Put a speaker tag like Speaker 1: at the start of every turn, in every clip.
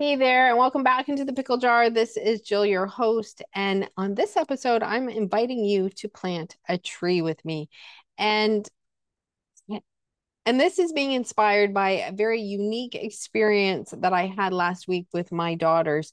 Speaker 1: Hey there, and welcome back into the pickle jar. This is Jill, your host. And on this episode, I'm inviting you to plant a tree with me. And and this is being inspired by a very unique experience that I had last week with my daughters.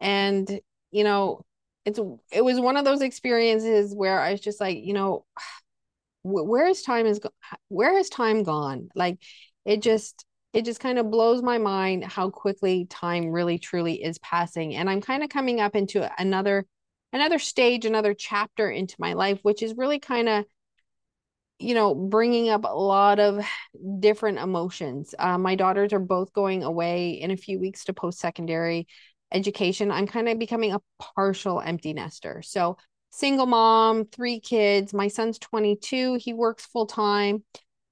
Speaker 1: And you know, it's it was one of those experiences where I was just like, you know, where is time is where has time gone? Like it just it just kind of blows my mind how quickly time really truly is passing and i'm kind of coming up into another another stage another chapter into my life which is really kind of you know bringing up a lot of different emotions. Uh, my daughters are both going away in a few weeks to post secondary education. I'm kind of becoming a partial empty nester. So single mom three kids my son's 22 he works full time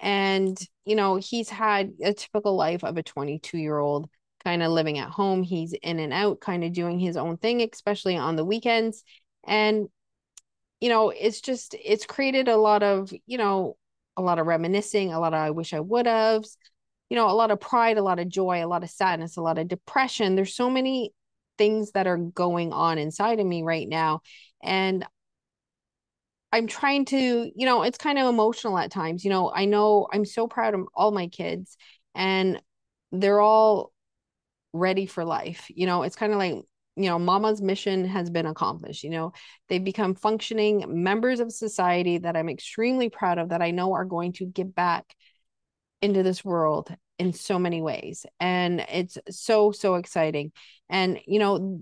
Speaker 1: and you know he's had a typical life of a 22 year old kind of living at home. He's in and out kind of doing his own thing especially on the weekends. And you know it's just it's created a lot of you know a lot of reminiscing a lot of i wish i would have. You know a lot of pride a lot of joy a lot of sadness a lot of depression. There's so many things that are going on inside of me right now. And I'm trying to, you know, it's kind of emotional at times. You know, I know I'm so proud of all my kids and they're all ready for life. You know, it's kind of like, you know, mama's mission has been accomplished. You know, they've become functioning members of society that I'm extremely proud of that I know are going to give back into this world in so many ways. And it's so, so exciting. And, you know,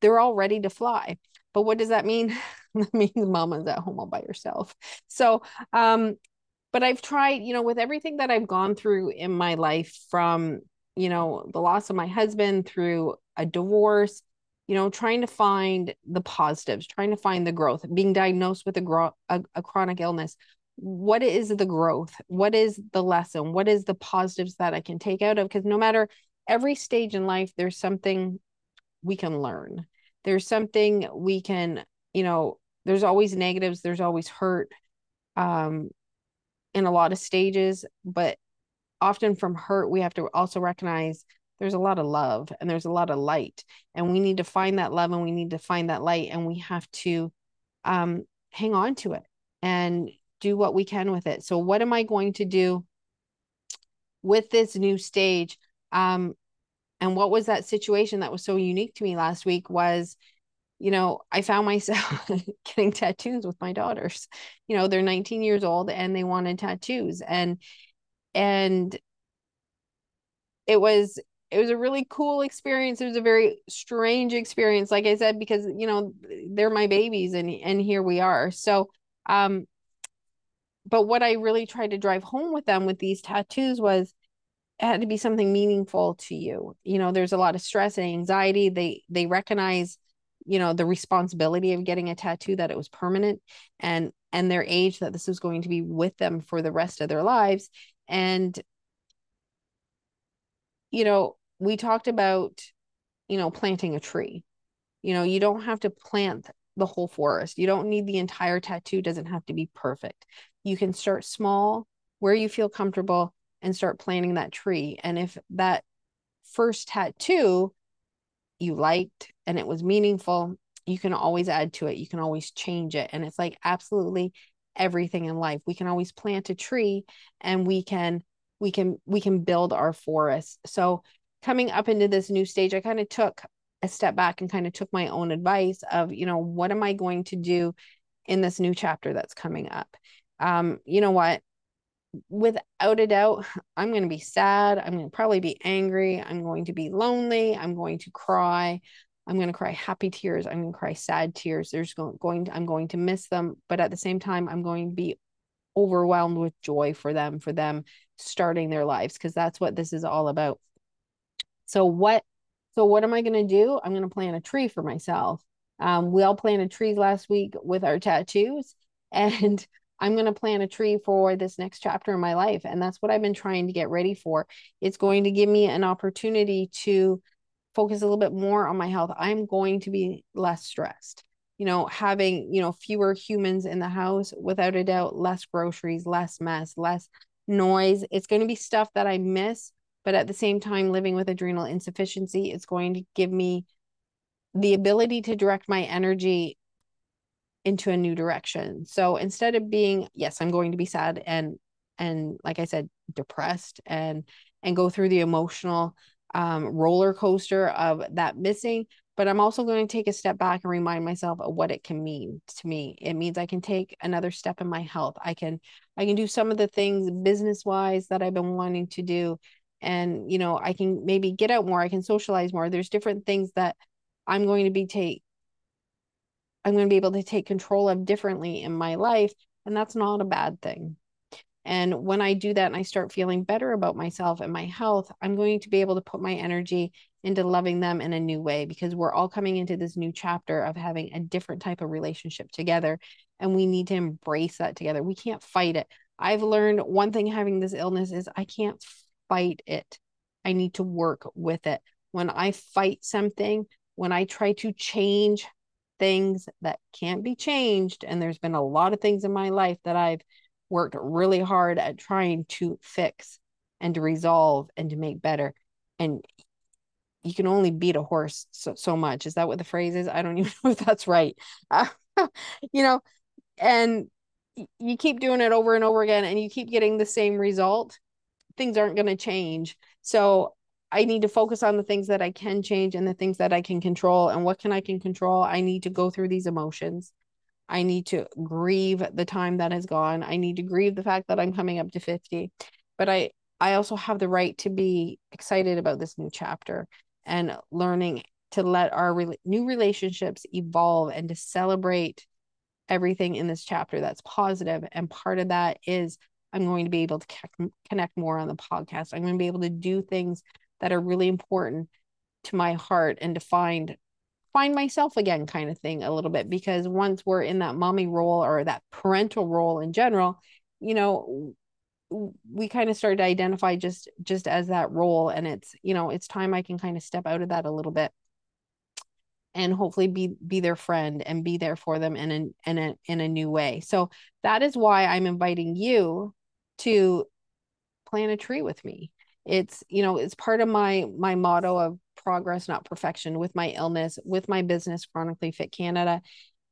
Speaker 1: they're all ready to fly. But what does that mean? that means mama's at home all by herself. So, um, but I've tried, you know, with everything that I've gone through in my life from, you know, the loss of my husband through a divorce, you know, trying to find the positives, trying to find the growth, being diagnosed with a, gro- a, a chronic illness. What is the growth? What is the lesson? What is the positives that I can take out of? Because no matter every stage in life, there's something we can learn. There's something we can, you know, there's always negatives there's always hurt um in a lot of stages but often from hurt we have to also recognize there's a lot of love and there's a lot of light and we need to find that love and we need to find that light and we have to um hang on to it and do what we can with it. So what am i going to do with this new stage? Um and what was that situation that was so unique to me last week was you know, I found myself getting tattoos with my daughters. You know, they're 19 years old and they wanted tattoos and and it was it was a really cool experience. It was a very strange experience like I said because you know, they're my babies and and here we are. So, um but what I really tried to drive home with them with these tattoos was it had to be something meaningful to you. You know, there's a lot of stress and anxiety. They they recognize you know the responsibility of getting a tattoo that it was permanent and and their age that this was going to be with them for the rest of their lives. And you know we talked about you know planting a tree. You know you don't have to plant the whole forest. You don't need the entire tattoo. Doesn't have to be perfect. You can start small where you feel comfortable and start planting that tree. And if that first tattoo you liked and it was meaningful, you can always add to it. You can always change it. And it's like absolutely everything in life. We can always plant a tree and we can we can we can build our forest. So coming up into this new stage, I kind of took a step back and kind of took my own advice of, you know, what am I going to do in this new chapter that's coming up? Um, you know what? Without a doubt, I'm going to be sad. I'm going to probably be angry. I'm going to be lonely. I'm going to cry. I'm going to cry happy tears. I'm going to cry sad tears. There's going to, I'm going to miss them, but at the same time, I'm going to be overwhelmed with joy for them, for them starting their lives, because that's what this is all about. So what, so what am I going to do? I'm going to plant a tree for myself. Um, we all planted trees last week with our tattoos, and I'm going to plant a tree for this next chapter in my life. And that's what I've been trying to get ready for. It's going to give me an opportunity to focus a little bit more on my health. I'm going to be less stressed. You know, having, you know, fewer humans in the house, without a doubt, less groceries, less mess, less noise. It's going to be stuff that I miss but at the same time living with adrenal insufficiency it's going to give me the ability to direct my energy into a new direction. So instead of being yes i'm going to be sad and and like i said depressed and and go through the emotional um, roller coaster of that missing but i'm also going to take a step back and remind myself of what it can mean to me. It means i can take another step in my health. I can i can do some of the things business wise that i've been wanting to do. And you know i can maybe get out more. I can socialize more. There's different things that i'm going to be take i'm going to be able to take control of differently in my life and that's not a bad thing and when I do that and I start feeling better about myself and my health, I'm going to be able to put my energy into loving them in a new way because we're all coming into this new chapter of having a different type of relationship together. And we need to embrace that together. We can't fight it. I've learned one thing having this illness is I can't fight it. I need to work with it. When I fight something, when I try to change things that can't be changed, and there's been a lot of things in my life that I've worked really hard at trying to fix and to resolve and to make better. And you can only beat a horse so, so much. Is that what the phrase is? I don't even know if that's right. Uh, you know, and you keep doing it over and over again and you keep getting the same result, things aren't going to change. So I need to focus on the things that I can change and the things that I can control. And what can I can control? I need to go through these emotions. I need to grieve the time that has gone. I need to grieve the fact that I'm coming up to 50. But I I also have the right to be excited about this new chapter and learning to let our re- new relationships evolve and to celebrate everything in this chapter that's positive. And part of that is I'm going to be able to connect more on the podcast. I'm going to be able to do things that are really important to my heart and to find find myself again kind of thing a little bit. Because once we're in that mommy role or that parental role in general you know we kind of start to identify just just as that role. And it's you know it's time i can kind of step out of that a little bit and hopefully be be their friend and be there for them in a, in a in a new way. So that is why i'm inviting you to plant a tree with me it's you know it's part of my my motto of progress, not perfection, with my illness, with my business, Chronically Fit Canada,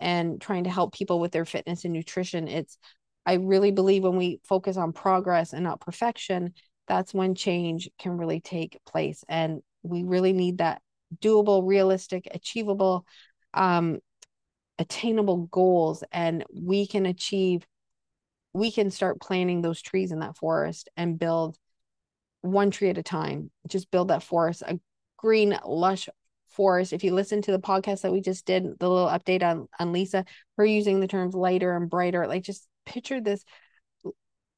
Speaker 1: and trying to help people with their fitness and nutrition. It's, I really believe when we focus on progress and not perfection, that's when change can really take place. And we really need that doable, realistic, achievable, um, attainable goals. And we can achieve, we can start planting those trees in that forest and build one tree at a time. Just build that forest, a green, lush forest. If you listen to the podcast that we just did, the little update on, on Lisa, her using the terms lighter and brighter, like just picture this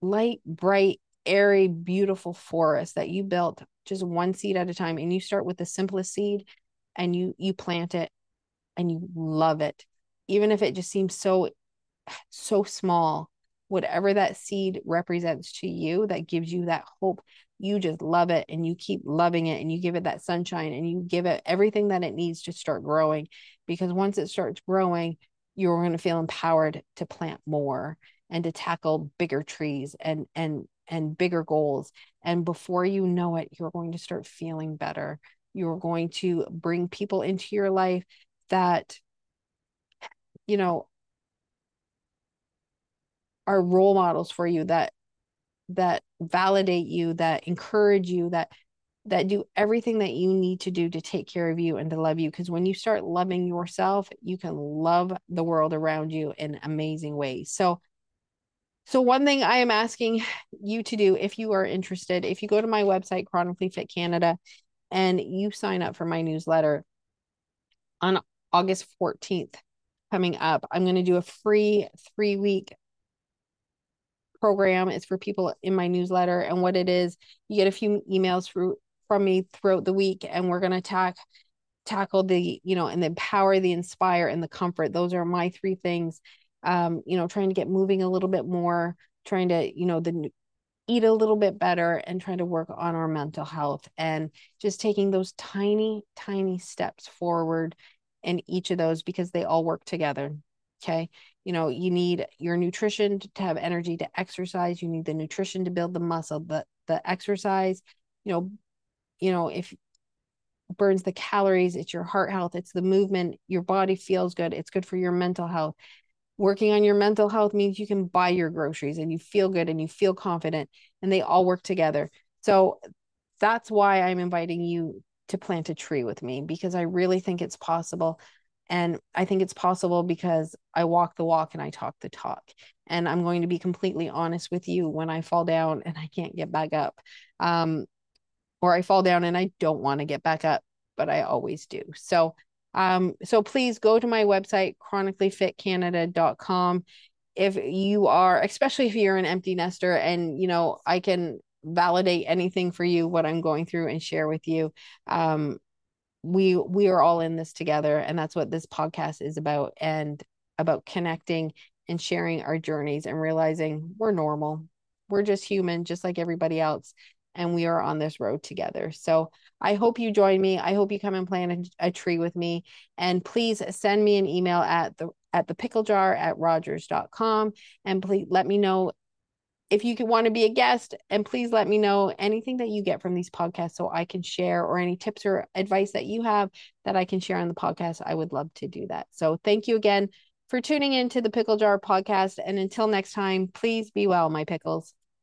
Speaker 1: light, bright, airy, beautiful forest that you built just one seed at a time. And you start with the simplest seed and you you plant it and you love it. Even if it just seems so so small, whatever that seed represents to you that gives you that hope you just love it and you keep loving it and you give it that sunshine and you give it everything that it needs to start growing because once it starts growing you're going to feel empowered to plant more and to tackle bigger trees and and and bigger goals. And before you know it you're going to start feeling better. You're going to bring people into your life that you know are role models for you that that validate you that encourage you that that do everything that you need to do to take care of you and to love you. Because when you start loving yourself you can love the world around you in amazing ways. So so one thing i am asking you to do if you are interested if you go to my website chronically fit canada and you sign up for my newsletter on august 14th coming up i'm going to do a free three week program. It's for people in my newsletter. And what it is, you get a few emails through from me throughout the week, and we're going to tack tackle the, you know, and the empower, the inspire, and the comfort. Those are my three things. Um, you know, trying to get moving a little bit more, trying to, you know, the eat a little bit better and trying to work on our mental health and just taking those tiny, tiny steps forward in each of those because they all work together. Okay. You know, you need your nutrition to have energy to exercise. You need the nutrition to build the muscle, the the exercise, you know, you know, if burns the calories, it's your heart health, it's the movement, your body feels good, it's good for your mental health. Working on your mental health means you can buy your groceries and you feel good and you feel confident, and they all work together. So that's why I'm inviting you to plant a tree with me because I really think it's possible. And I think it's possible because I walk the walk and I talk the talk. And I'm going to be completely honest with you when I fall down and I can't get back up. Um, or I fall down and I don't want to get back up, but I always do. So um, so please go to my website, chronicallyfitcanada.com. If you are, especially if you're an empty nester and you know, I can validate anything for you, what I'm going through and share with you. Um, we we are all in this together and that's what this podcast is about and about connecting and sharing our journeys and realizing we're normal. We're just human just like everybody else and we are on this road together. So i hope you join me. I hope you come and plant a, a tree with me. And please send me an email at the at the pickle jar at rogers.com and please let me know if you could want to be a guest and please let me know anything that you get from these podcasts so I can share or any tips or advice that you have that I can share on the podcast. I would love to do that. So thank you again for tuning in to the Pickle Jar podcast. And until next time, please be well, my pickles.